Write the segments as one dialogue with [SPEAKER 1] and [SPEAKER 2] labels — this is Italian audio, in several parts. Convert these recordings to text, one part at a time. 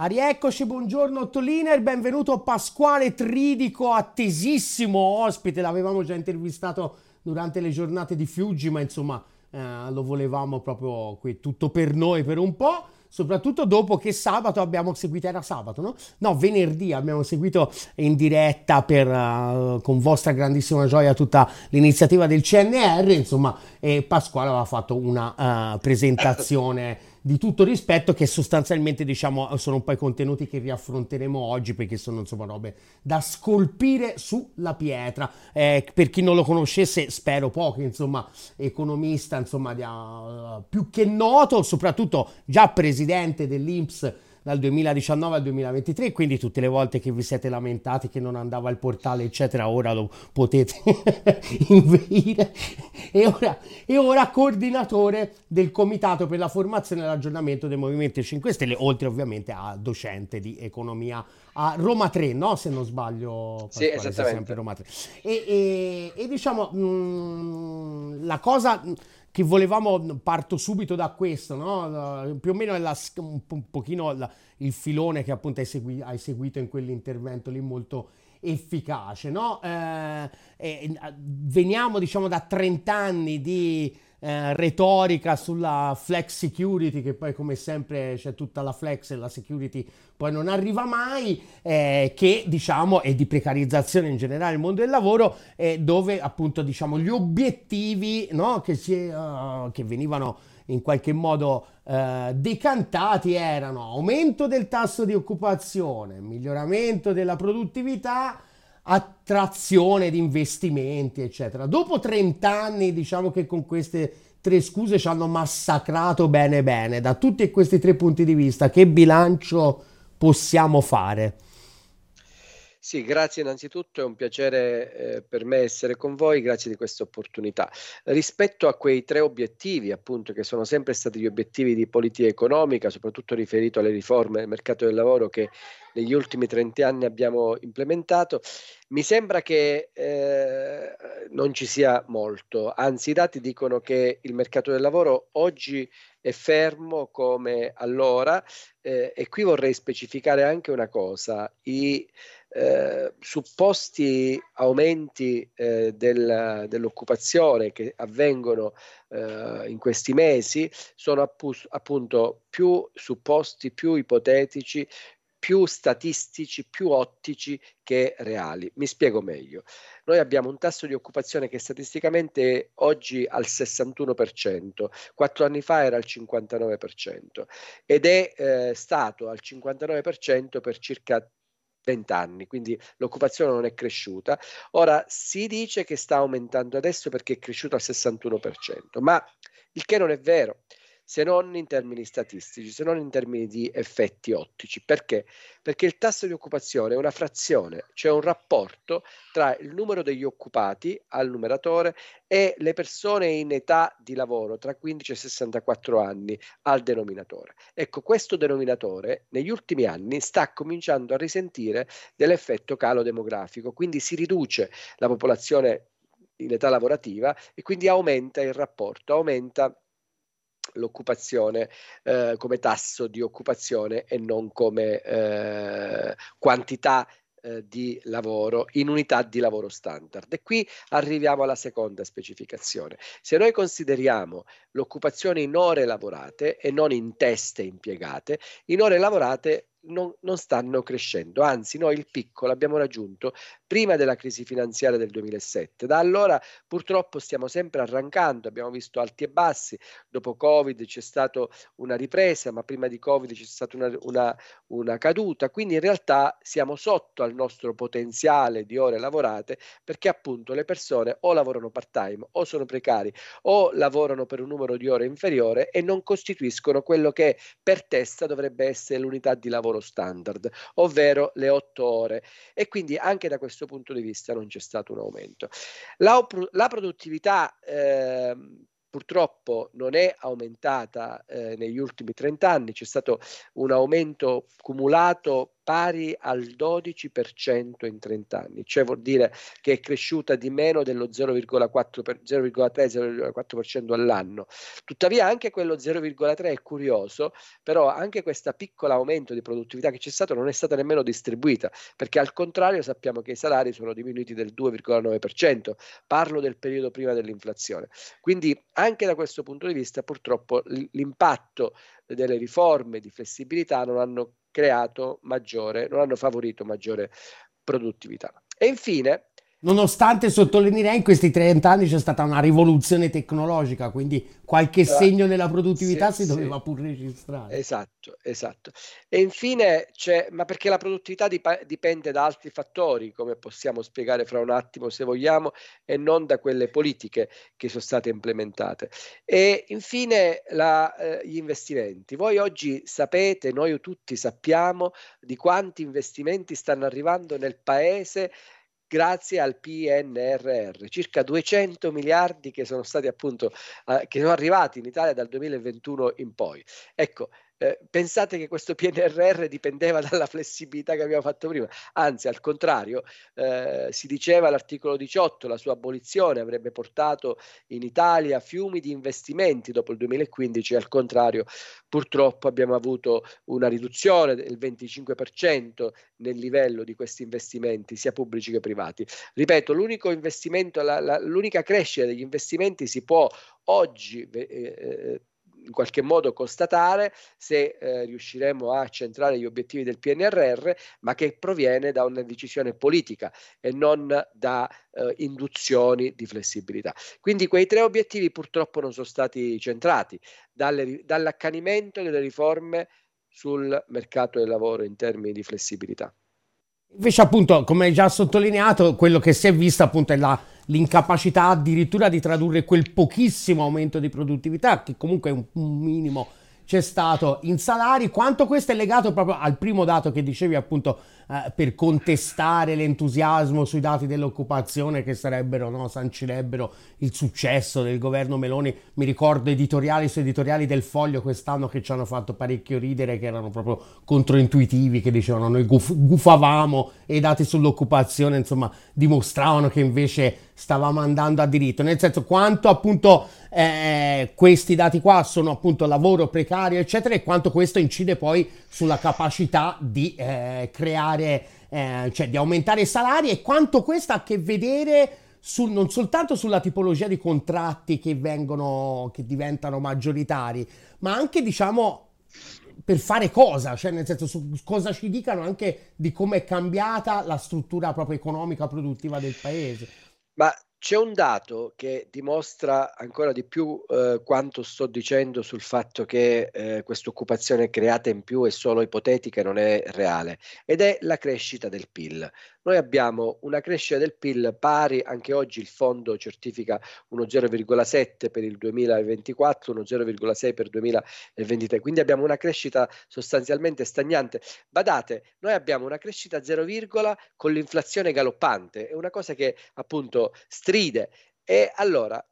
[SPEAKER 1] Arieccoci, buongiorno Toliner, benvenuto Pasquale Tridico, attesissimo ospite, l'avevamo già intervistato durante le giornate di Fiuggi, ma insomma eh, lo volevamo proprio qui tutto per noi per un po', soprattutto dopo che sabato abbiamo seguito, era sabato no? No, venerdì abbiamo seguito in diretta per, uh, con vostra grandissima gioia tutta l'iniziativa del CNR, insomma, e Pasquale aveva fatto una uh, presentazione di tutto rispetto che sostanzialmente diciamo sono un po' i contenuti che riaffronteremo oggi perché sono insomma robe da scolpire sulla pietra. Eh, per chi non lo conoscesse spero pochi insomma economista insomma di, uh, più che noto soprattutto già presidente dell'Inps dal 2019 al 2023, quindi tutte le volte che vi siete lamentati che non andava il portale, eccetera, ora lo potete inveire. E ora, e ora coordinatore del Comitato per la formazione e l'aggiornamento del Movimento 5 Stelle, oltre ovviamente a docente di economia a Roma 3, no? Se non sbaglio,
[SPEAKER 2] sì, esattamente.
[SPEAKER 1] Roma 3. E, e, e diciamo, mh, mm, la cosa che volevamo, parto subito da questo, no? più o meno è la, un, un pochino la, il filone che appunto hai, segui, hai, seguito in quell'intervento lì molto efficace, no? Eh, eh, veniamo diciamo da 30 anni di eh, retorica sulla flex security, che poi come sempre c'è tutta la flex e la security poi non arriva mai, eh, che diciamo è di precarizzazione in generale il mondo del lavoro, eh, dove appunto diciamo gli obiettivi no, che, si, uh, che venivano in qualche modo uh, decantati erano aumento del tasso di occupazione, miglioramento della produttività, attrazione di investimenti, eccetera. Dopo 30 anni, diciamo che con queste tre scuse ci hanno massacrato bene bene. Da tutti questi tre punti di vista, che bilancio possiamo fare?
[SPEAKER 2] Sì, grazie innanzitutto, è un piacere eh, per me essere con voi, grazie di questa opportunità. Rispetto a quei tre obiettivi, appunto, che sono sempre stati gli obiettivi di politica economica, soprattutto riferito alle riforme del mercato del lavoro che negli ultimi 30 anni abbiamo implementato, mi sembra che eh, non ci sia molto, anzi i dati dicono che il mercato del lavoro oggi è fermo come allora eh, e qui vorrei specificare anche una cosa, i eh, supposti aumenti eh, del, dell'occupazione che avvengono eh, in questi mesi sono appu- appunto più supposti, più ipotetici, più statistici, più ottici che reali. Mi spiego meglio. Noi abbiamo un tasso di occupazione che statisticamente oggi è al 61%, quattro anni fa era al 59% ed è eh, stato al 59% per circa 20 anni, quindi l'occupazione non è cresciuta. Ora si dice che sta aumentando adesso perché è cresciuto al 61%, ma il che non è vero se non in termini statistici, se non in termini di effetti ottici. Perché? Perché il tasso di occupazione è una frazione, cioè un rapporto tra il numero degli occupati al numeratore e le persone in età di lavoro tra 15 e 64 anni al denominatore. Ecco, questo denominatore negli ultimi anni sta cominciando a risentire dell'effetto calo demografico, quindi si riduce la popolazione in età lavorativa e quindi aumenta il rapporto, aumenta l'occupazione eh, come tasso di occupazione e non come eh, quantità eh, di lavoro in unità di lavoro standard. E qui arriviamo alla seconda specificazione. Se noi consideriamo l'occupazione in ore lavorate e non in teste impiegate, in ore lavorate non, non, stanno crescendo, anzi noi il picco l'abbiamo raggiunto prima della crisi finanziaria del 2007. Da allora purtroppo stiamo sempre arrancando, abbiamo visto alti e bassi, dopo Covid c'è stata una ripresa, ma prima di Covid c'è stata una, una, una caduta, quindi in realtà siamo sotto al nostro potenziale di ore lavorate perché appunto le persone o lavorano part time o sono precari o lavorano per un numero di ore inferiore e non costituiscono quello che per testa dovrebbe essere l'unità di lavoro lavoro standard, ovvero le otto ore. E quindi anche da questo punto di vista non c'è stato un aumento. La, la produttività eh, purtroppo non è aumentata eh, negli ultimi 30 anni, c'è stato un aumento cumulato pari al 12% in 30 anni, cioè vuol dire che è cresciuta di meno dello 0,4 per, 0,3-0,4% all'anno. Tuttavia anche quello 0,3 è curioso, però anche questo piccolo aumento di produttività che c'è stato non è stata nemmeno distribuita, perché al contrario sappiamo che i salari sono diminuiti del 2,9%, parlo del periodo prima dell'inflazione. Quindi anche da questo punto di vista purtroppo l'impatto delle riforme di flessibilità non hanno creato maggiore, non hanno favorito maggiore produttività. E infine,
[SPEAKER 1] Nonostante sottolineerei in questi 30 anni c'è stata una rivoluzione tecnologica, quindi qualche segno nella produttività sì, si doveva sì. pur registrare.
[SPEAKER 2] Esatto, esatto. E infine c'è, ma perché la produttività dip- dipende da altri fattori, come possiamo spiegare fra un attimo se vogliamo, e non da quelle politiche che sono state implementate. E infine la, eh, gli investimenti. Voi oggi sapete, noi tutti sappiamo di quanti investimenti stanno arrivando nel paese grazie al PNRR, circa 200 miliardi che sono stati appunto eh, che sono arrivati in Italia dal 2021 in poi. Ecco, eh, pensate che questo PNRR dipendeva dalla flessibilità che abbiamo fatto prima, anzi al contrario, eh, si diceva all'articolo 18 la sua abolizione avrebbe portato in Italia fiumi di investimenti dopo il 2015, al contrario purtroppo abbiamo avuto una riduzione del 25% nel livello di questi investimenti, sia pubblici che privati. Ripeto, l'unico investimento, la, la, l'unica crescita degli investimenti si può oggi eh, eh in qualche modo constatare se eh, riusciremo a centrare gli obiettivi del PNRR, ma che proviene da una decisione politica e non da eh, induzioni di flessibilità. Quindi quei tre obiettivi purtroppo non sono stati centrati dalle, dall'accanimento delle riforme sul mercato del lavoro in termini di flessibilità.
[SPEAKER 1] Invece appunto, come già sottolineato, quello che si è visto appunto è la l'incapacità addirittura di tradurre quel pochissimo aumento di produttività, che comunque è un, un minimo c'è stato in salari, quanto questo è legato proprio al primo dato che dicevi appunto eh, per contestare l'entusiasmo sui dati dell'occupazione che sarebbero, no, sancirebbero il successo del governo Meloni. Mi ricordo editoriali su editoriali del Foglio quest'anno che ci hanno fatto parecchio ridere, che erano proprio controintuitivi, che dicevano noi guf- gufavamo e i dati sull'occupazione insomma dimostravano che invece stavamo andando a diritto, nel senso quanto appunto eh, questi dati qua sono appunto lavoro precario eccetera e quanto questo incide poi sulla capacità di eh, creare, eh, cioè di aumentare i salari e quanto questo ha a che vedere sul, non soltanto sulla tipologia di contratti che vengono, che diventano maggioritari, ma anche diciamo per fare cosa, cioè nel senso su cosa ci dicano anche di come è cambiata la struttura proprio economica produttiva del paese.
[SPEAKER 2] Ma c'è un dato che dimostra ancora di più eh, quanto sto dicendo sul fatto che eh, questa occupazione creata in più è solo ipotetica e non è reale, ed è la crescita del PIL. Noi abbiamo una crescita del PIL pari, anche oggi il fondo certifica uno 0,7 per il 2024, uno 0,6 per il 2023, quindi abbiamo una crescita sostanzialmente stagnante. Badate, noi abbiamo una crescita 0, con l'inflazione galoppante, è una cosa che appunto stride. E allora,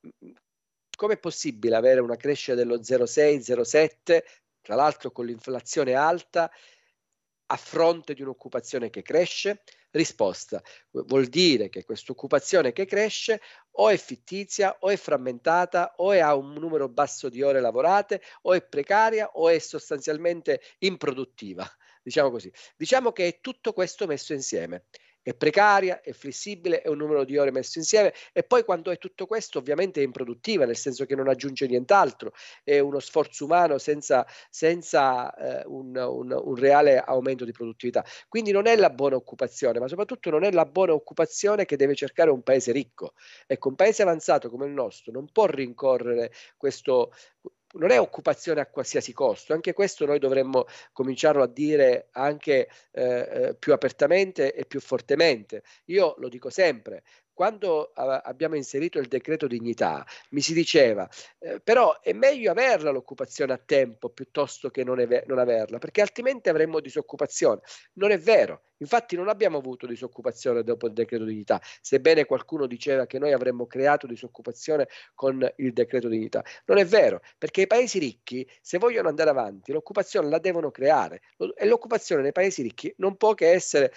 [SPEAKER 2] com'è possibile avere una crescita dello 0,6, 0,7, tra l'altro con l'inflazione alta, a fronte di un'occupazione che cresce? Risposta, vuol dire che questa occupazione che cresce o è fittizia o è frammentata o è, ha un numero basso di ore lavorate o è precaria o è sostanzialmente improduttiva. Diciamo così. Diciamo che è tutto questo messo insieme è precaria, è flessibile, è un numero di ore messo insieme e poi quando è tutto questo ovviamente è improduttiva, nel senso che non aggiunge nient'altro, è uno sforzo umano senza, senza eh, un, un, un, reale aumento di produttività. Quindi non è la buona occupazione, ma soprattutto non è la buona occupazione che deve cercare un paese ricco. Ecco, un paese avanzato come il nostro non può rincorrere questo, non è occupazione a qualsiasi costo, anche questo noi dovremmo cominciarlo a dire anche eh, eh, più apertamente e più fortemente. Io lo dico sempre, quando uh, abbiamo inserito il decreto dignità, mi si diceva, eh, però è meglio averla l'occupazione a tempo piuttosto che non, ave- non averla, perché altrimenti avremmo disoccupazione. Non è vero. Infatti non abbiamo avuto disoccupazione dopo il decreto dignità, sebbene qualcuno diceva che noi avremmo creato disoccupazione con il decreto dignità. Non è vero, perché i paesi ricchi, se vogliono andare avanti, l'occupazione la devono creare e l'occupazione nei paesi ricchi non può che essere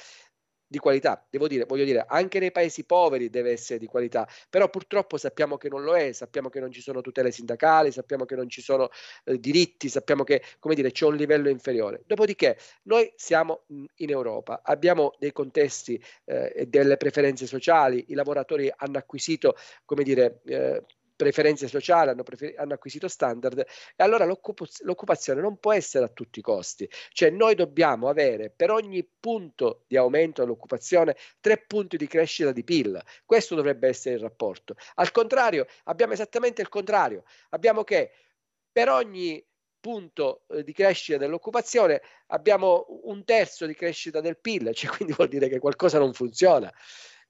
[SPEAKER 2] di qualità. Devo dire, voglio dire, anche nei paesi poveri deve essere di qualità, però purtroppo sappiamo che non lo è, sappiamo che non ci sono tutele sindacali, sappiamo che non ci sono eh, diritti, sappiamo che, come dire, c'è un livello inferiore. Dopodiché, noi siamo in Europa, abbiamo dei contesti eh, e delle preferenze sociali, i lavoratori hanno acquisito, come dire, eh, preferenze sociali, hanno, prefer- hanno acquisito standard, e allora l'occup- l'occupazione non può essere a tutti i costi. Cioè noi dobbiamo avere per ogni punto di aumento dell'occupazione tre punti di crescita di PIL. Questo dovrebbe essere il rapporto. Al contrario, abbiamo esattamente il contrario. Abbiamo che per ogni punto eh, di crescita dell'occupazione abbiamo un terzo di crescita del PIL, cioè quindi vuol dire che qualcosa non funziona.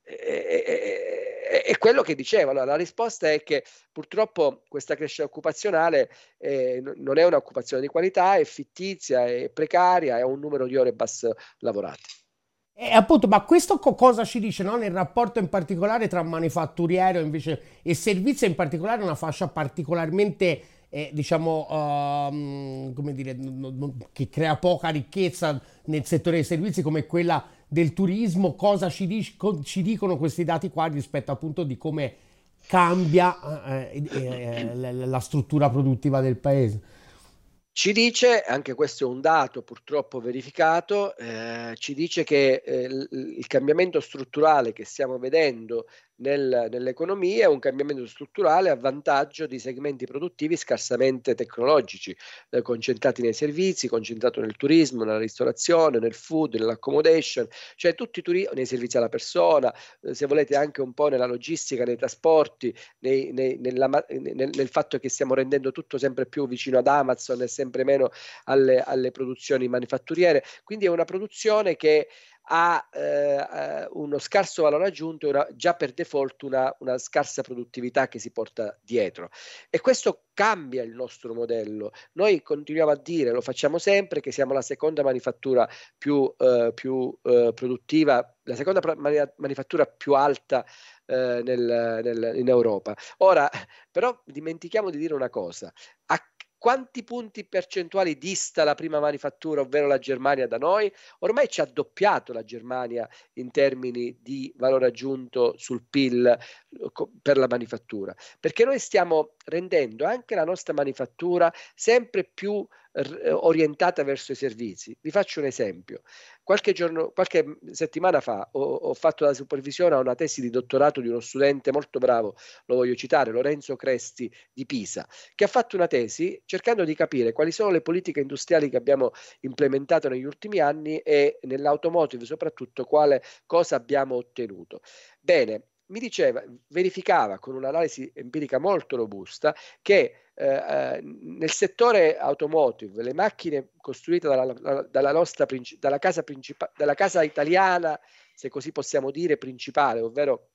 [SPEAKER 2] È quello che dicevo. Allora, la risposta è che purtroppo questa crescita occupazionale eh, non è un'occupazione di qualità, è fittizia, è precaria, è un numero di ore basse lavorate.
[SPEAKER 1] E appunto, ma questo co- cosa ci dice no? nel rapporto in particolare tra manifatturiero invece e servizio, in particolare una fascia particolarmente, eh, diciamo, uh, come dire, che crea poca ricchezza nel settore dei servizi come quella del turismo, cosa ci, dic- ci dicono questi dati qua rispetto appunto di come cambia eh, eh, eh la struttura produttiva del paese.
[SPEAKER 2] Ci dice, anche questo è un dato purtroppo verificato, eh, ci dice che eh, il cambiamento strutturale che stiamo vedendo nel, nell'economia è un cambiamento strutturale a vantaggio di segmenti produttivi scarsamente tecnologici, eh, concentrati nei servizi, concentrato nel turismo, nella ristorazione, nel food, nell'accommodation, cioè tutti i turi- nei servizi alla persona, eh, se volete anche un po' nella logistica, nei trasporti, nei, nei, nella, nel, nel, fatto che stiamo rendendo tutto sempre più vicino ad Amazon e sempre meno alle, alle produzioni manifatturiere. Quindi è una produzione che ha eh, uno scarso valore aggiunto e già per default una, una, scarsa produttività che si porta dietro. E questo cambia il nostro modello. Noi continuiamo a dire, lo facciamo sempre, che siamo la seconda manifattura più, eh, più eh, produttiva, la seconda mani- manifattura più alta eh, nel, nel, in Europa. Ora, però dimentichiamo di dire una cosa. A quanti punti percentuali dista la prima manifattura, ovvero la Germania da noi? Ormai ci ha doppiato la Germania in termini di valore aggiunto sul PIL per la manifattura, perché noi stiamo rendendo anche la nostra manifattura sempre più orientata verso i servizi. Vi faccio un esempio. Qualche, giorno, qualche settimana fa ho, ho, fatto la supervisione a una tesi di dottorato di uno studente molto bravo, lo voglio citare, Lorenzo Cresti di Pisa, che ha fatto una tesi cercando di capire quali sono le politiche industriali che abbiamo implementato negli ultimi anni e nell'automotive soprattutto quale cosa abbiamo ottenuto. Bene, mi diceva, verificava con un'analisi empirica molto robusta che eh, eh nel settore automotive le macchine costruite dalla, dalla nostra dalla casa, principa- dalla casa italiana, se così possiamo dire, principale, ovvero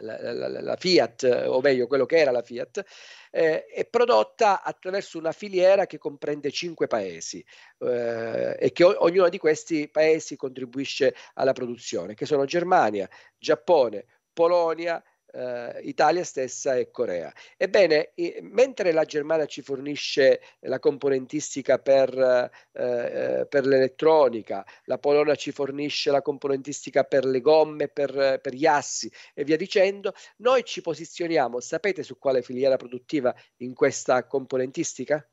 [SPEAKER 2] la, la, la, Fiat, o meglio quello che era la Fiat, eh, è prodotta attraverso una filiera che comprende cinque paesi eh, e che o- ognuno di questi paesi contribuisce alla produzione, che sono Germania, Giappone, Polonia, eh, Italia stessa e Corea. Ebbene, eh, mentre la Germania ci fornisce la componentistica per, eh, eh, per, l'elettronica, la Polonia ci fornisce la componentistica per le gomme, per, per, gli assi e via dicendo, noi ci posizioniamo, sapete su quale filiera produttiva in questa componentistica?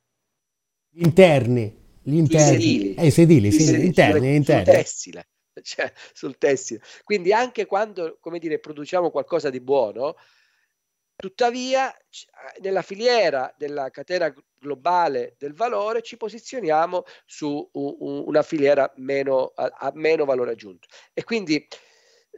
[SPEAKER 1] Interni. Gli interni. I sedili. Eh, i sedili, sì, sedili, interni, interni.
[SPEAKER 2] tessile. cioè, sul tessile. Quindi anche quando, come dire, produciamo qualcosa di buono, tuttavia nella filiera della catena globale del valore ci posizioniamo su una filiera meno, a, meno valore aggiunto. E quindi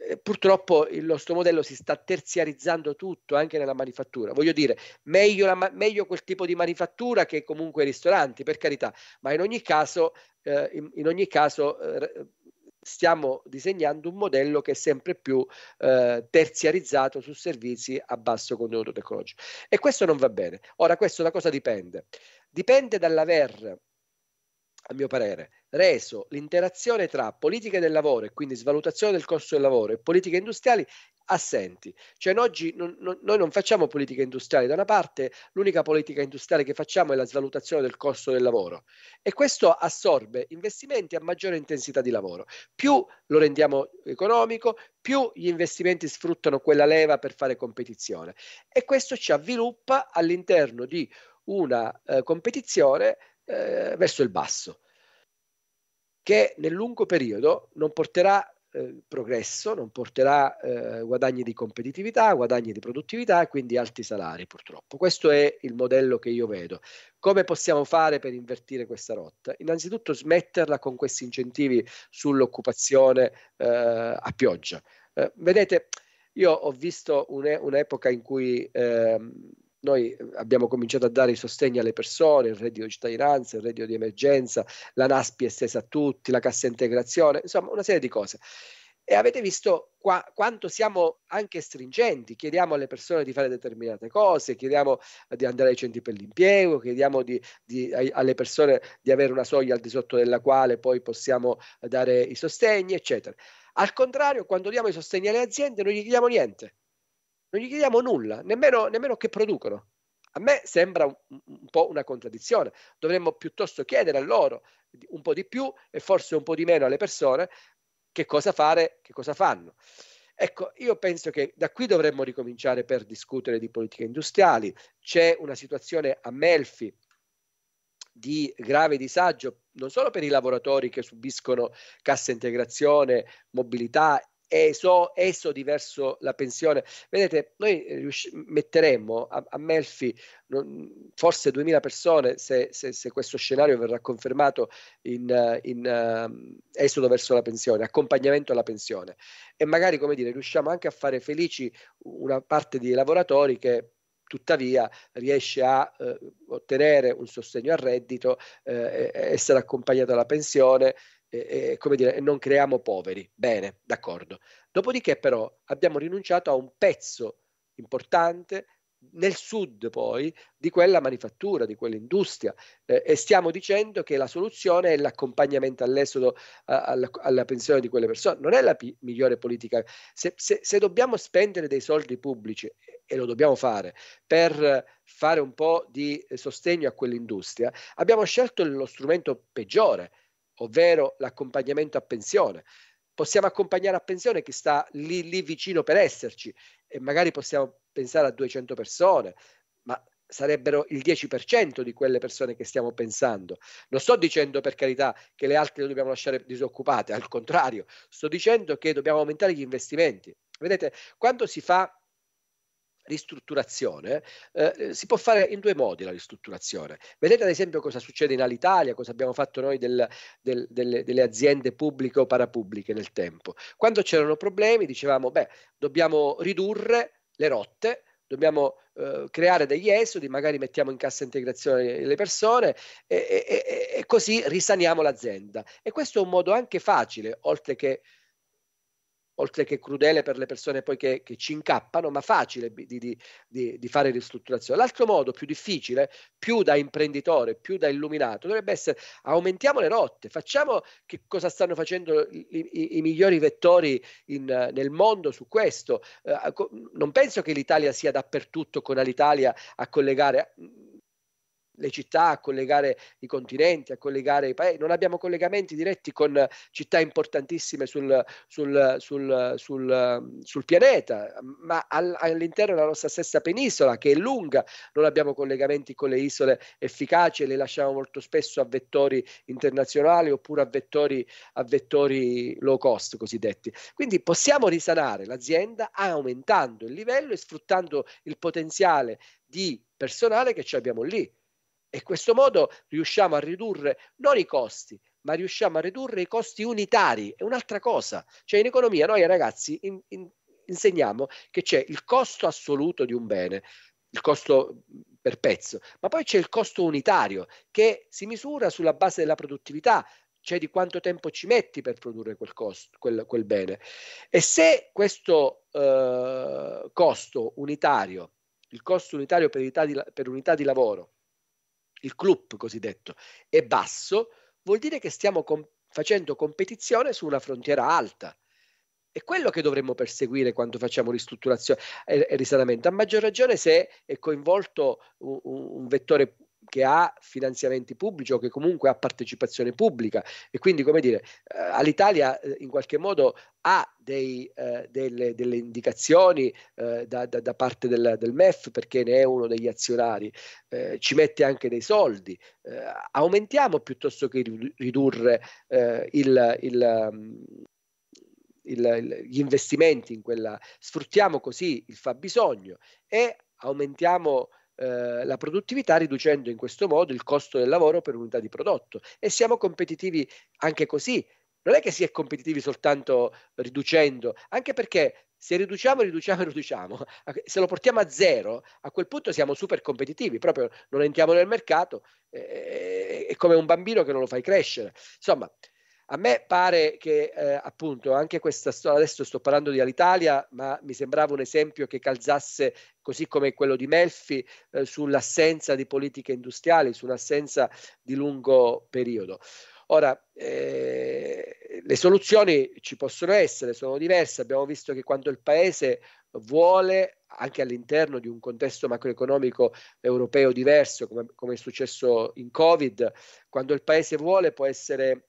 [SPEAKER 2] eh, purtroppo il nostro modello si sta terziarizzando tutto anche nella manifattura. Voglio dire, meglio, la, meglio quel tipo di manifattura che comunque i ristoranti, per carità, ma in ogni caso, eh, in, in ogni caso eh, stiamo disegnando un modello che è sempre più eh, terziarizzato su servizi a basso contenuto tecnologico. E questo non va bene. Ora, questo da cosa dipende? Dipende dall'aver a mio parere, reso l'interazione tra politiche del lavoro e quindi svalutazione del costo del lavoro e politiche industriali assenti. Cioè oggi non, non, noi non facciamo politica industriale, da una parte l'unica politica industriale che facciamo è la svalutazione del costo del lavoro e questo assorbe investimenti a maggiore intensità di lavoro. Più lo rendiamo economico, più gli investimenti sfruttano quella leva per fare competizione e questo ci avviluppa all'interno di una eh, competizione eh, verso il basso, che nel lungo periodo non porterà eh, progresso, non porterà eh, guadagni di competitività, guadagni di produttività e quindi alti salari purtroppo. Questo è il modello che io vedo. Come possiamo fare per invertire questa rotta? Innanzitutto smetterla con questi incentivi sull'occupazione eh, a pioggia. Eh, vedete, io ho visto un'epoca in cui ehm, noi abbiamo cominciato a dare i sostegni alle persone, il reddito di cittadinanza, il reddito di emergenza, la NASPI estesa a tutti, la cassa integrazione, insomma una serie di cose. E avete visto qua, quanto siamo anche stringenti, chiediamo alle persone di fare determinate cose, chiediamo di andare ai centri per l'impiego, chiediamo di, di, alle persone di avere una soglia al di sotto della quale poi possiamo dare i sostegni, eccetera. Al contrario, quando diamo i sostegni alle aziende non gli chiediamo niente non gli chiediamo nulla, nemmeno, nemmeno che producono. A me sembra un, un, po' una contraddizione. Dovremmo piuttosto chiedere a loro un po' di più e forse un po' di meno alle persone che cosa fare, che cosa fanno. Ecco, io penso che da qui dovremmo ricominciare per discutere di politiche industriali. C'è una situazione a Melfi di grave disagio non solo per i lavoratori che subiscono cassa integrazione, mobilità eso, eso diverso la pensione. Vedete, noi riusci- metteremmo a, a Melfi non, forse 2000 persone se, se, se, questo scenario verrà confermato in, in uh, esodo verso la pensione, accompagnamento alla pensione e magari, come dire, riusciamo anche a fare felici una parte di lavoratori che tuttavia riesce a eh, ottenere un sostegno al reddito, eh, essere accompagnato alla pensione e, come dire, non creiamo poveri. Bene, d'accordo. Dopodiché però abbiamo rinunciato a un pezzo importante nel sud poi di quella manifattura, di quell'industria eh, e stiamo dicendo che la soluzione è l'accompagnamento all'esodo a, alla, alla, pensione di quelle persone. Non è la pi- migliore politica. Se, se, se, dobbiamo spendere dei soldi pubblici, e lo dobbiamo fare, per fare un po' di sostegno a quell'industria, abbiamo scelto lo strumento peggiore ovvero l'accompagnamento a pensione. Possiamo accompagnare a pensione chi sta lì, lì vicino per esserci e magari possiamo pensare a 200 persone, ma sarebbero il 10% di quelle persone che stiamo pensando. Non sto dicendo per carità che le altre le dobbiamo lasciare disoccupate, al contrario, sto dicendo che dobbiamo aumentare gli investimenti. Vedete, quando si fa ristrutturazione, eh, si può fare in due modi la ristrutturazione. Vedete ad esempio cosa succede in Alitalia, cosa abbiamo fatto noi del, del, delle, delle, aziende pubbliche o parapubbliche nel tempo. Quando c'erano problemi dicevamo, beh, dobbiamo ridurre le rotte, dobbiamo eh, creare degli esodi, magari mettiamo in cassa integrazione le persone e, e, e, così risaniamo l'azienda. E questo è un modo anche facile, oltre che oltre che crudele per le persone poi che, che ci incappano, ma facile di, di, di, di, fare ristrutturazione. L'altro modo più difficile, più da imprenditore, più da illuminato, dovrebbe essere aumentiamo le rotte, facciamo che cosa stanno facendo i, i, i migliori vettori in, nel mondo su questo. Eh, non penso che l'Italia sia dappertutto con l'Italia a collegare le città, a collegare i continenti, a collegare i paesi. Non abbiamo collegamenti diretti con città importantissime sul, sul, sul, sul pianeta, ma all'interno della nostra stessa penisola, che è lunga, non abbiamo collegamenti con le isole efficaci e le lasciamo molto spesso a vettori internazionali oppure a vettori, a vettori low cost cosiddetti. Quindi possiamo risanare l'azienda aumentando il livello e sfruttando il potenziale di personale che abbiamo lì e in questo modo riusciamo a ridurre non i costi, ma riusciamo a ridurre i costi unitari. È un'altra cosa. Cioè in economia noi ragazzi in, in, insegniamo che c'è il costo assoluto di un bene, il costo per pezzo, ma poi c'è il costo unitario che si misura sulla base della produttività, cioè di quanto tempo ci metti per produrre quel, costo, quel, quel bene. E se questo eh, costo unitario, il costo unitario per unità, di, per unità di lavoro, il club cosiddetto, è basso, vuol dire che stiamo com- facendo competizione su una frontiera alta. È quello che dovremmo perseguire quando facciamo ristrutturazione e, e risanamento, a maggior ragione se è coinvolto un, un vettore che ha finanziamenti pubblici o che comunque ha partecipazione pubblica. E quindi come dire eh, all'Italia eh, in qualche modo ha dei, eh, delle, delle, indicazioni eh, da, da, da, parte del, del, MEF perché ne è uno degli azionari, eh, ci mette anche dei soldi, eh, aumentiamo piuttosto che ridurre il, il, um, il, gli investimenti in quella, sfruttiamo così il fabbisogno e aumentiamo eh, la produttività riducendo in questo modo il costo del lavoro per unità di prodotto e siamo competitivi anche così. Non è che si è competitivi soltanto riducendo, anche perché se riduciamo, riduciamo, riduciamo, se lo portiamo a zero, a quel punto siamo super competitivi, proprio non entriamo nel mercato, eh, è come un bambino che non lo fai crescere. Insomma, a me pare che eh, appunto anche questa storia, adesso sto parlando di Alitalia, ma mi sembrava un esempio che calzasse così come quello di Melfi eh, sull'assenza di politiche industriali, sull'assenza di lungo periodo. Ora, eh, le soluzioni ci possono essere, sono diverse. Abbiamo visto che quando il Paese vuole, anche all'interno di un contesto macroeconomico europeo diverso, come, come è successo in Covid, quando il Paese vuole può essere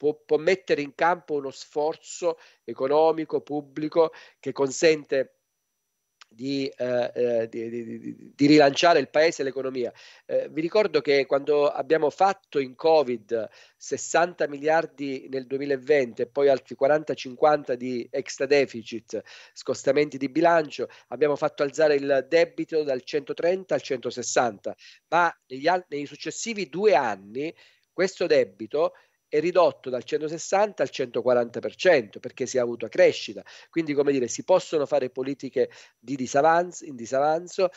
[SPEAKER 2] può, può mettere in campo uno sforzo economico, pubblico, che consente di, eh, eh di, di, di, rilanciare il paese e l'economia. Eh, vi ricordo che quando abbiamo fatto in Covid 60 miliardi nel 2020 e poi altri 40-50 di extra deficit, scostamenti di bilancio, abbiamo fatto alzare il debito dal 130 al 160, ma negli, nei successivi due anni questo debito è ridotto dal 160 al 140% perché si è avuto crescita. Quindi, come dire, si possono fare politiche di disavanzo, in disavanzo,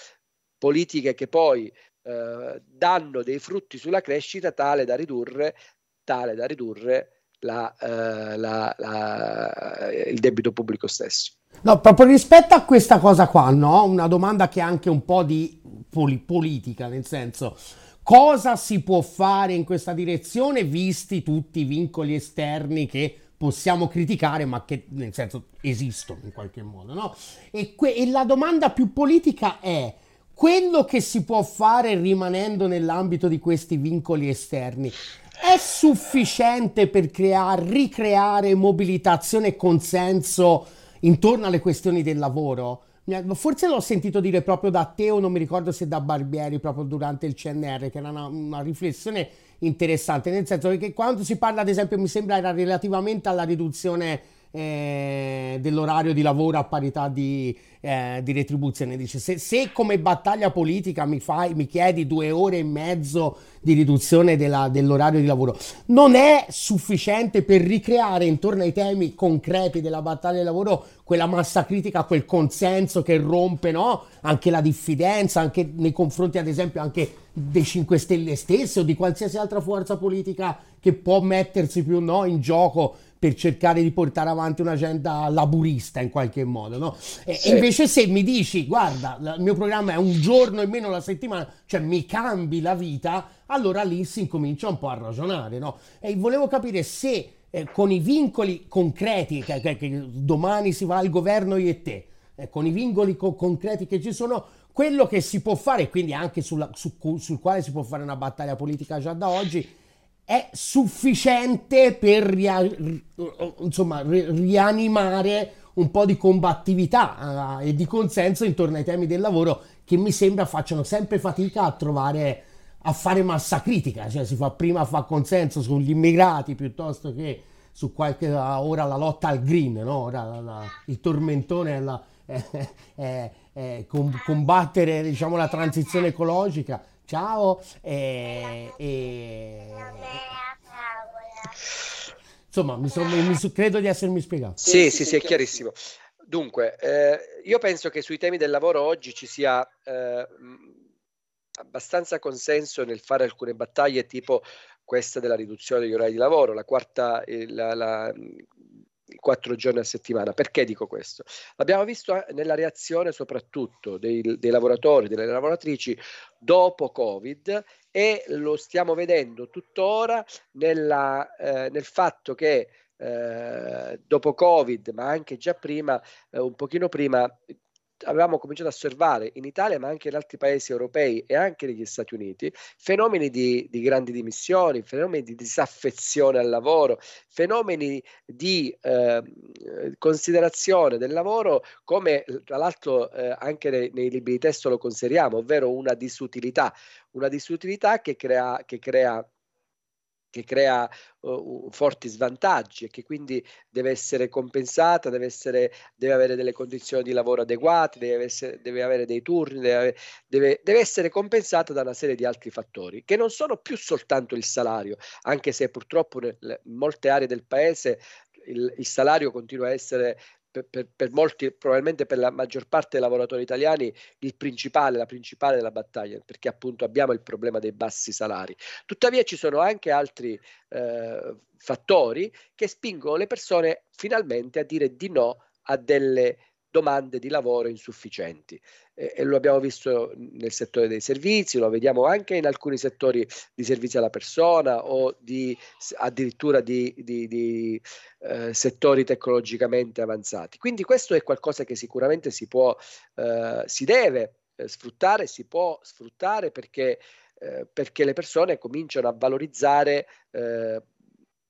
[SPEAKER 2] politiche che poi eh, danno dei frutti sulla crescita tale da ridurre, tale da ridurre la, eh, la, la, il debito pubblico stesso.
[SPEAKER 1] No, proprio rispetto a questa cosa qua, no? Una domanda che ha anche un po' di poli- politica, nel senso, Cosa si può fare in questa direzione visti tutti i vincoli esterni che possiamo criticare, ma che nel senso esistono in qualche modo, no? E, que- e la domanda più politica è quello che si può fare rimanendo nell'ambito di questi vincoli esterni è sufficiente per creare, ricreare mobilitazione e consenso intorno alle questioni del lavoro? Forse l'ho sentito dire proprio da te o non mi ricordo se da Barbieri proprio durante il CNR, che era una, una riflessione interessante, nel senso che quando si parla ad esempio mi sembra era relativamente alla riduzione eh, dell'orario di lavoro a parità di, eh, di retribuzione. Dice, se, se, come battaglia politica mi, fai, mi chiedi due ore e mezzo di riduzione della, dell'orario di lavoro, non è sufficiente per ricreare intorno ai temi concreti della battaglia di lavoro quella massa critica, quel consenso che rompe no? anche la diffidenza, anche nei confronti ad esempio anche dei 5 Stelle stesse o di qualsiasi altra forza politica che può mettersi più no, in gioco per cercare di portare avanti un'agenda laburista in qualche modo, no? E, sì. invece se mi dici, guarda, il mio programma è un giorno e meno la settimana, cioè mi cambi la vita, allora lì si incomincia un po' a ragionare, no? E volevo capire se eh, con i vincoli concreti, che, che, che, domani si va al governo io e te, eh, con i vincoli co- concreti che ci sono, quello che si può fare, quindi anche sulla, su, sul quale si può fare una battaglia politica già da oggi, è sufficiente per ria- insomma, rianimare un po' di combattività uh, e di consenso intorno ai temi del lavoro che mi sembra facciano sempre fatica a trovare a fare massa critica, cioè si fa prima a fare consenso sugli immigrati piuttosto che su qualche ora la lotta al green, no? ora la, la, il tormentone è, la, è, è, è combattere diciamo, la transizione ecologica ciao e, e... insomma mi sono, mi, credo di essermi spiegato.
[SPEAKER 2] Sì sì sì è chiarissimo. dunque eh, io penso che sui temi del lavoro oggi ci sia eh, abbastanza consenso nel fare alcune battaglie tipo questa della riduzione degli orari di lavoro, la quarta, eh, la, la, quattro giorni a settimana. Perché dico questo? L'abbiamo visto eh, nella reazione soprattutto dei, dei lavoratori, delle lavoratrici dopo Covid e lo stiamo vedendo tuttora nella, eh, nel fatto che eh, dopo Covid, ma anche già prima, eh, un pochino prima, avevamo cominciato a osservare in Italia, ma anche in altri paesi europei e anche negli Stati Uniti, fenomeni di, di grandi dimissioni, fenomeni di disaffezione al lavoro, fenomeni di eh, considerazione del lavoro come tra l'altro eh, anche nei, nei, libri di testo lo consideriamo, ovvero una disutilità, una disutilità che crea, che crea che crea uh, forti svantaggi e che quindi deve essere compensata, deve, essere, deve avere delle condizioni di lavoro adeguate, deve, essere, deve avere dei turni, deve, deve, deve, essere compensata da una serie di altri fattori che non sono più soltanto il salario, anche se purtroppo in molte aree del paese il, il salario continua a essere per, per, per, molti, probabilmente per la maggior parte dei lavoratori italiani, il principale, la principale della battaglia, perché appunto abbiamo il problema dei bassi salari. Tuttavia ci sono anche altri eh, fattori che spingono le persone finalmente a dire di no a delle domande di lavoro insufficienti. Eh, e lo abbiamo visto nel settore dei servizi, lo vediamo anche in alcuni settori di servizi alla persona o di, addirittura di, di, di eh, settori tecnologicamente avanzati. Quindi questo è qualcosa che sicuramente si può, eh, si deve eh, sfruttare, si può sfruttare perché, eh, perché le persone cominciano a valorizzare eh,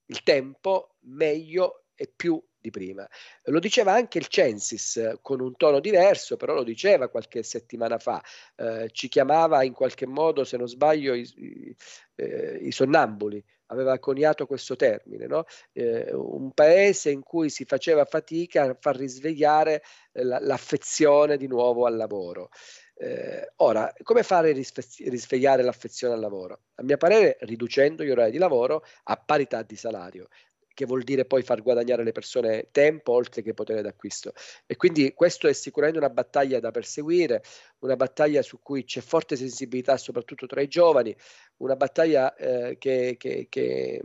[SPEAKER 2] il tempo meglio e più di prima. Lo diceva anche il Censis con un tono diverso, però lo diceva qualche settimana fa, eh, ci chiamava in qualche modo, se non sbaglio, i, i, eh, i sonnambuli, aveva coniato questo termine, no? eh, un paese in cui si faceva fatica a far risvegliare eh, la, l'affezione di nuovo al lavoro. Eh, ora, come fare a risvegliare l'affezione al lavoro? A mio parere, riducendo gli orari di lavoro a parità di salario che vuol dire poi far guadagnare le persone tempo oltre che potere d'acquisto. E quindi questo è sicuramente una battaglia da perseguire, una battaglia su cui c'è forte sensibilità soprattutto tra i giovani, una battaglia eh, che, che, che,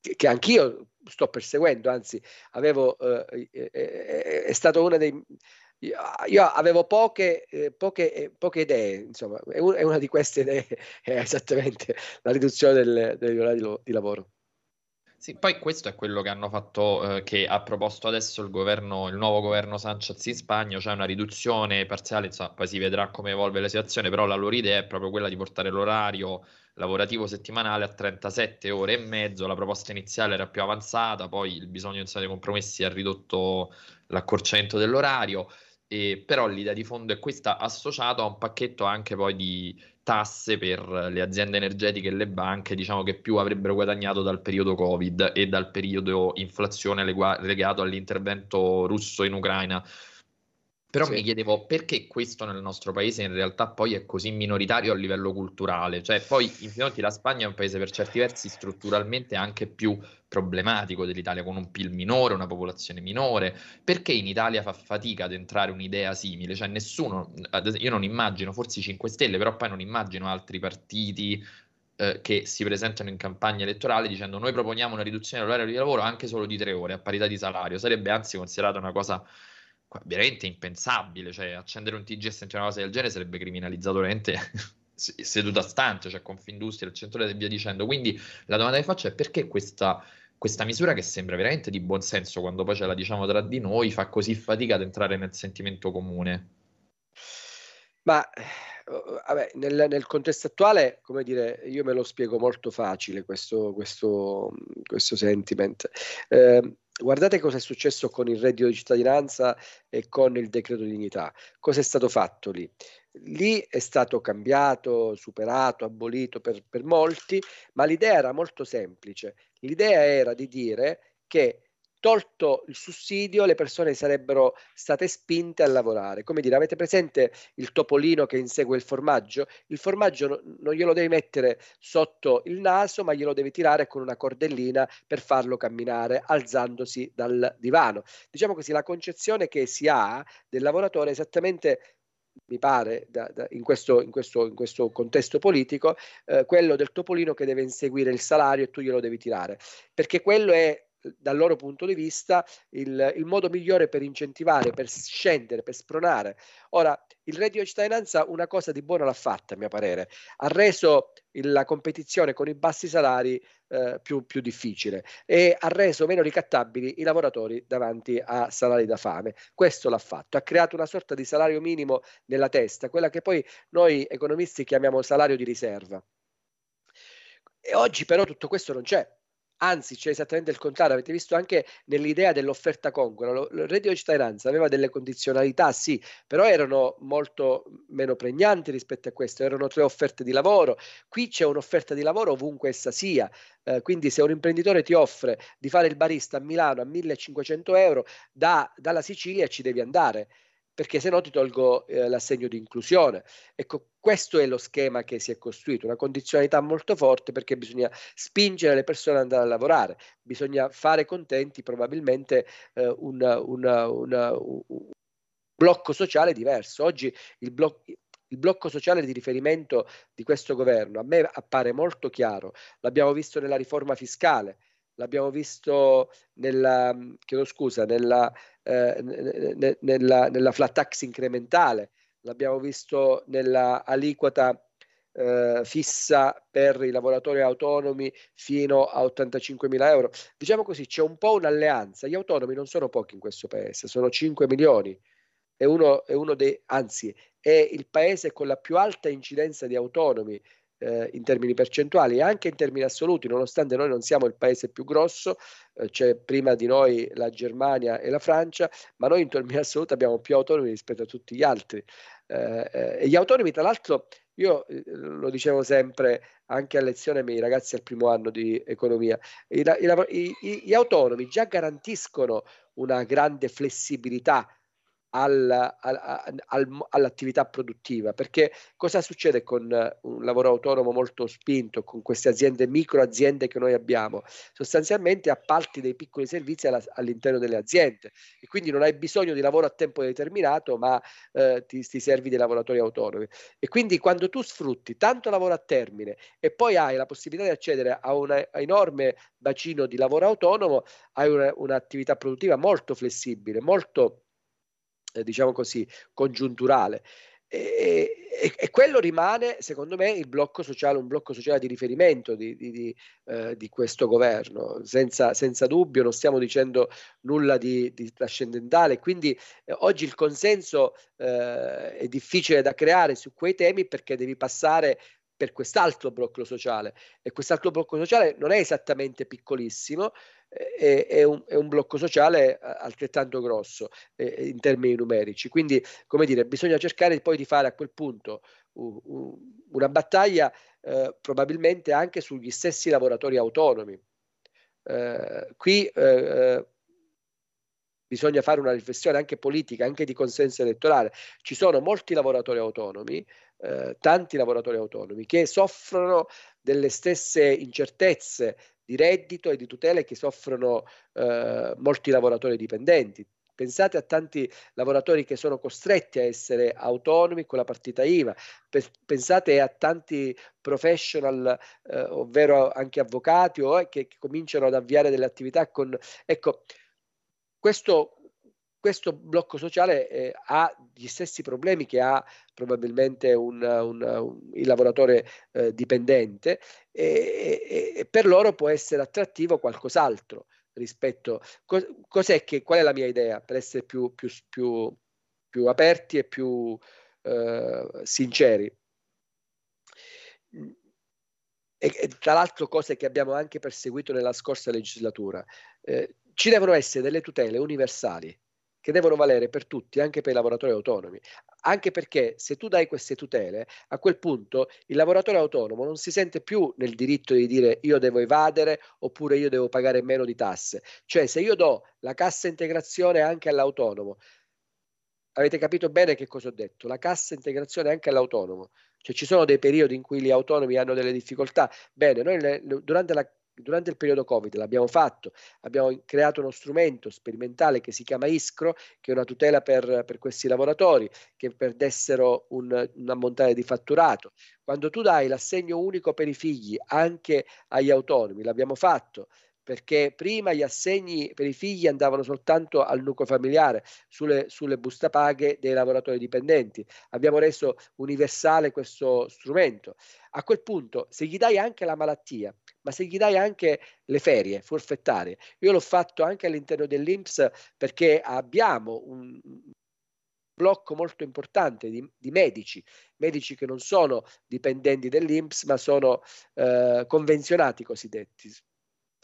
[SPEAKER 2] che, anch'io sto perseguendo, anzi avevo, eh, eh, eh è stato una dei... Io avevo poche, eh, poche, eh, poche idee, insomma, è, una di queste idee è esattamente la riduzione del, degli orari di lavoro.
[SPEAKER 3] Sì, poi questo è quello che hanno fatto, eh, che ha proposto adesso il governo, il nuovo governo Sanchez in Spagna, cioè una riduzione parziale, insomma, poi si vedrà come evolve la situazione, però la loro idea è proprio quella di portare l'orario lavorativo settimanale a 37 ore e mezzo, la proposta iniziale era più avanzata, poi il bisogno insomma, dei compromessi ha ridotto l'accorciamento dell'orario, e, però l'idea di fondo è questa associata a un pacchetto anche poi di tasse per le aziende energetiche e le banche, diciamo che più avrebbero guadagnato dal periodo Covid e dal periodo inflazione legato all'intervento russo in Ucraina. Però sì. mi chiedevo perché questo nel nostro paese in realtà poi è così minoritario a livello culturale. Cioè, poi in finiti la Spagna è un paese per certi versi strutturalmente anche più problematico dell'Italia, con un PIL minore, una popolazione minore. Perché in Italia fa fatica ad entrare un'idea simile? Cioè, nessuno, io non immagino, forse i 5 Stelle, però poi non immagino altri partiti eh, che si presentano in campagna elettorale dicendo noi proponiamo una riduzione dell'orario di lavoro anche solo di tre ore a parità di salario. Sarebbe anzi considerata una cosa veramente impensabile, cioè accendere un TG e sentire una cosa del genere sarebbe criminalizzato veramente seduta stante, cioè Confindustria, il centro e via dicendo. Quindi la domanda che faccio è perché questa, questa misura che sembra veramente di buon senso quando poi ce la diciamo tra di noi fa così fatica ad entrare nel sentimento comune?
[SPEAKER 2] Ma vabbè, nel, nel, contesto attuale, come dire, io me lo spiego molto facile questo, questo, questo sentiment. Eh, Guardate cosa è successo con il reddito di cittadinanza e con il decreto di dignità. Cosa è stato fatto lì? Lì è stato cambiato, superato, abolito per, per molti, ma l'idea era molto semplice. L'idea era di dire che tolto il sussidio, le persone sarebbero state spinte a lavorare. Come dire, avete presente il topolino che insegue il formaggio? Il formaggio no, non glielo devi mettere sotto il naso, ma glielo devi tirare con una cordellina per farlo camminare alzandosi dal divano. Diciamo così, la concezione che si ha del lavoratore è esattamente mi pare, da, da, in, questo, in, questo, in, questo, contesto politico, eh, quello del topolino che deve inseguire il salario e tu glielo devi tirare, perché quello è dal loro punto di vista il, il, modo migliore per incentivare, per scendere, per spronare. Ora, il reddito di cittadinanza una cosa di buono l'ha fatta, a mio parere, ha reso il, la competizione con i bassi salari eh, più, più, difficile e ha reso meno ricattabili i lavoratori davanti a salari da fame. Questo l'ha fatto, ha creato una sorta di salario minimo nella testa, quella che poi noi economisti chiamiamo salario di riserva. E oggi però tutto questo non c'è anzi c'è esattamente il contrario, avete visto anche nell'idea dell'offerta congrua, il reddito di cittadinanza aveva delle condizionalità, sì, però erano molto meno pregnanti rispetto a questo, erano tre offerte di lavoro, qui c'è un'offerta di lavoro ovunque essa sia, eh, quindi se un imprenditore ti offre di fare il barista a Milano a 1500 euro, da, dalla Sicilia ci devi andare perché se no ti tolgo eh, l'assegno di inclusione. Ecco, questo è lo schema che si è costruito, una condizionalità molto forte perché bisogna spingere le persone ad andare a lavorare, bisogna fare contenti probabilmente eh, un, una, una, un blocco sociale diverso. Oggi il blocco il blocco sociale di riferimento di questo governo a me appare molto chiaro, l'abbiamo visto nella riforma fiscale, l'abbiamo visto nella, chiedo scusa, nella, eh, nella, nella flat tax incrementale, l'abbiamo visto nella aliquota eh, fissa per i lavoratori autonomi fino a 85 mila euro. Diciamo così, c'è un po' un'alleanza. Gli autonomi non sono pochi in questo paese, sono 5 milioni. È uno, è uno dei, anzi, è il paese con la più alta incidenza di autonomi eh, in termini percentuali e anche in termini assoluti, nonostante noi non siamo il paese più grosso, eh, c'è prima di noi la Germania e la Francia, ma noi in termini assoluti abbiamo più autonomi rispetto a tutti gli altri. Eh, eh e gli autonomi, tra l'altro, io eh, lo dicevo sempre anche a lezione ai miei ragazzi al primo anno di economia, i, i, gli autonomi già garantiscono una grande flessibilità al, al, al, all'attività produttiva, perché cosa succede con un lavoro autonomo molto spinto, con queste aziende, micro aziende che noi abbiamo? Sostanzialmente appalti dei piccoli servizi alla, all'interno delle aziende e quindi non hai bisogno di lavoro a tempo determinato, ma eh, ti, ti servi dei lavoratori autonomi. E quindi quando tu sfrutti tanto lavoro a termine e poi hai la possibilità di accedere a un enorme bacino di lavoro autonomo, hai una, un'attività produttiva molto flessibile, molto eh, diciamo così, congiunturale. E, e, e, quello rimane, secondo me, il blocco sociale, un blocco sociale di riferimento di, di, di, eh, di questo governo, senza, senza, dubbio, non stiamo dicendo nulla di, trascendentale, quindi eh, oggi il consenso eh, è difficile da creare su quei temi perché devi passare per quest'altro blocco sociale e quest'altro blocco sociale non è esattamente piccolissimo, è, è, un, è un, blocco sociale altrettanto grosso eh, in termini numerici. Quindi, come dire, bisogna cercare poi di fare a quel punto una battaglia eh, probabilmente anche sugli stessi lavoratori autonomi. Eh, qui eh, eh, bisogna fare una riflessione anche politica, anche di consenso elettorale. Ci sono molti lavoratori autonomi, eh, tanti lavoratori autonomi, che soffrono delle stesse incertezze di reddito e di tutele che soffrono eh, molti lavoratori dipendenti. Pensate a tanti lavoratori che sono costretti a essere autonomi con la partita IVA, pensate a tanti professional, eh, ovvero anche avvocati o, eh, che, che, cominciano ad avviare delle attività con... Ecco, questo questo blocco sociale eh, ha gli stessi problemi che ha probabilmente un, un, un, il lavoratore eh, dipendente e, e, e, per loro può essere attrattivo qualcos'altro rispetto. Cos, cos'è che qual è la mia idea? Per essere più, più, più, più aperti e più eh, sinceri. E, e, tra l'altro cose che abbiamo anche perseguito nella scorsa legislatura eh, ci devono essere delle tutele universali che devono valere per tutti, anche per i lavoratori autonomi. Anche perché se tu dai queste tutele, a quel punto il lavoratore autonomo non si sente più nel diritto di dire io devo evadere oppure io devo pagare meno di tasse. Cioè se io do la cassa integrazione anche all'autonomo, avete capito bene che cosa ho detto? La cassa integrazione anche all'autonomo. Cioè ci sono dei periodi in cui gli autonomi hanno delle difficoltà. Bene, noi durante la durante il periodo Covid l'abbiamo fatto, abbiamo creato uno strumento sperimentale che si chiama Ischro, che è una tutela per, per questi lavoratori che perdessero un, un ammontare di fatturato. Quando tu dai l'assegno unico per i figli anche agli autonomi, l'abbiamo fatto, perché prima gli assegni per i figli andavano soltanto al nucleo familiare, sulle, sulle buste paghe dei lavoratori dipendenti. Abbiamo reso universale questo strumento. A quel punto, se gli dai anche la malattia, ma se gli dai anche le ferie forfettarie, io l'ho fatto anche all'interno dell'INPS perché abbiamo un, blocco molto importante di, di, medici, medici che non sono dipendenti dell'INPS ma sono eh, convenzionati cosiddetti,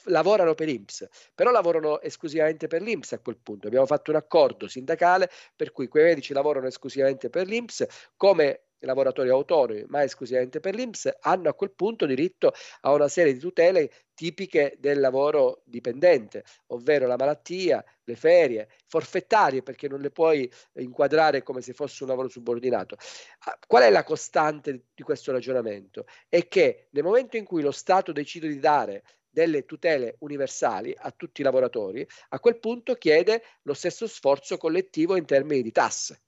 [SPEAKER 2] lavorano per INPS, però lavorano esclusivamente per l'INPS a quel punto. Abbiamo fatto un accordo sindacale per cui quei medici lavorano esclusivamente per l'INPS come lavoratori autonomi, ma esclusivamente per l'INPS, hanno a quel punto diritto a una serie di tutele tipiche del lavoro dipendente, ovvero la malattia, le ferie, forfettarie perché non le puoi inquadrare come se fosse un lavoro subordinato. Ah, qual è la costante di questo ragionamento? È che nel momento in cui lo Stato decide di dare delle tutele universali a tutti i lavoratori, a quel punto chiede lo stesso sforzo collettivo in termini di tasse.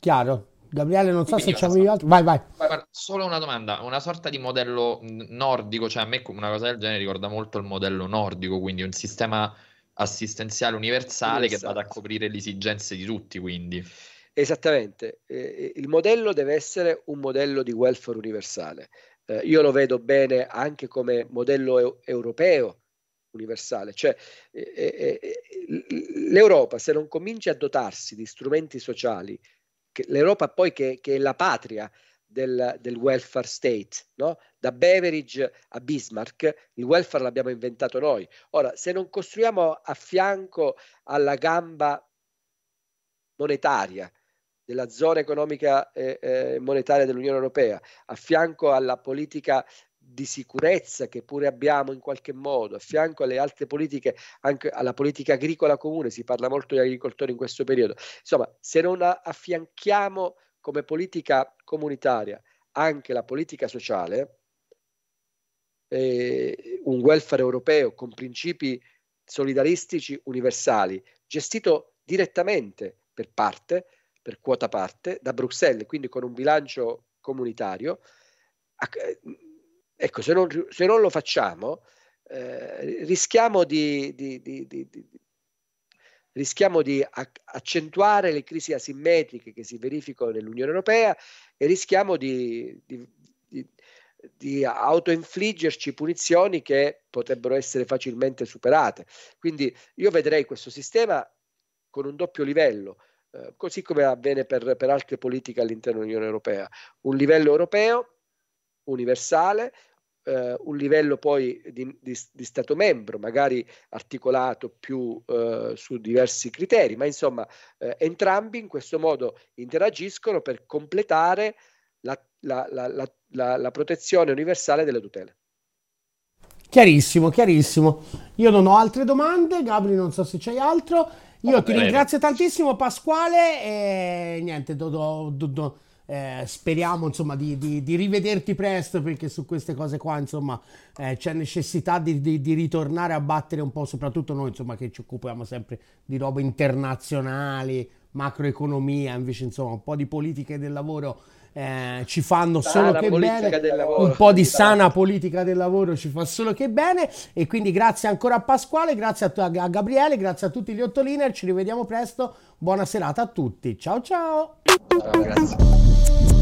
[SPEAKER 1] Chiaro. Gabriele, non so Quindi se c'avevi altro. Vai, vai.
[SPEAKER 3] Solo una domanda, una sorta di modello nordico, cioè a me una cosa del genere ricorda molto il modello nordico, quindi un sistema assistenziale universale, universale. che vada a coprire le esigenze di tutti, quindi.
[SPEAKER 2] Esattamente, eh, il modello deve essere un modello di welfare universale eh, io lo vedo bene anche come modello eu- europeo universale, cioè eh l'Europa se non comincia a dotarsi di strumenti sociali, l'Europa poi che, che, è la patria del, del welfare state, no? da Beveridge a Bismarck, il welfare l'abbiamo inventato noi. Ora, se non costruiamo a fianco alla gamba monetaria della zona economica e eh, monetaria dell'Unione Europea, a fianco alla politica di sicurezza che pure abbiamo in qualche modo, a fianco alle altre politiche, anche alla politica agricola comune, si parla molto di agricoltori in questo periodo. Insomma, se non affianchiamo come politica comunitaria anche la politica sociale, eh, un welfare europeo con principi solidaristici universali, gestito direttamente per parte, per quota parte da Bruxelles, quindi con un bilancio comunitario. Ecco, se non, se non lo facciamo, eh, rischiamo di, di, di, di rischiamo di accentuare le crisi asimmetriche che si verificano nell'Unione Europea e rischiamo di, di, di, di autoinfliggerci punizioni che potrebbero essere facilmente superate. Quindi io vedrei questo sistema con un doppio livello, eh, così come avviene per, per altre politiche all'interno dell'Unione Europea. Un livello europeo universale, Uh, un livello poi di, di, di, Stato membro, magari articolato più uh, su diversi criteri, ma insomma uh, entrambi in questo modo interagiscono per completare la, la, la, la, protezione universale delle tutele.
[SPEAKER 1] Chiarissimo, chiarissimo. Io non ho altre domande, Gabri non so se c'hai altro. Io ti ringrazio tantissimo Pasquale e niente, do, do, do, eh, speriamo insomma di, di, di, rivederti presto perché su queste cose qua insomma eh, c'è necessità di, di, ritornare a battere un po' soprattutto noi insomma che ci occupiamo sempre di robe internazionali, macroeconomia, invece insomma un po' di politiche del lavoro eh, ci fanno sana solo che bene, un po' di sana politica del lavoro ci fa solo che bene. E quindi grazie ancora a Pasquale, grazie a, a Gabriele, grazie a tutti gli ottoliner, ci rivediamo presto, buona serata a tutti, ciao ciao! ciao grazie.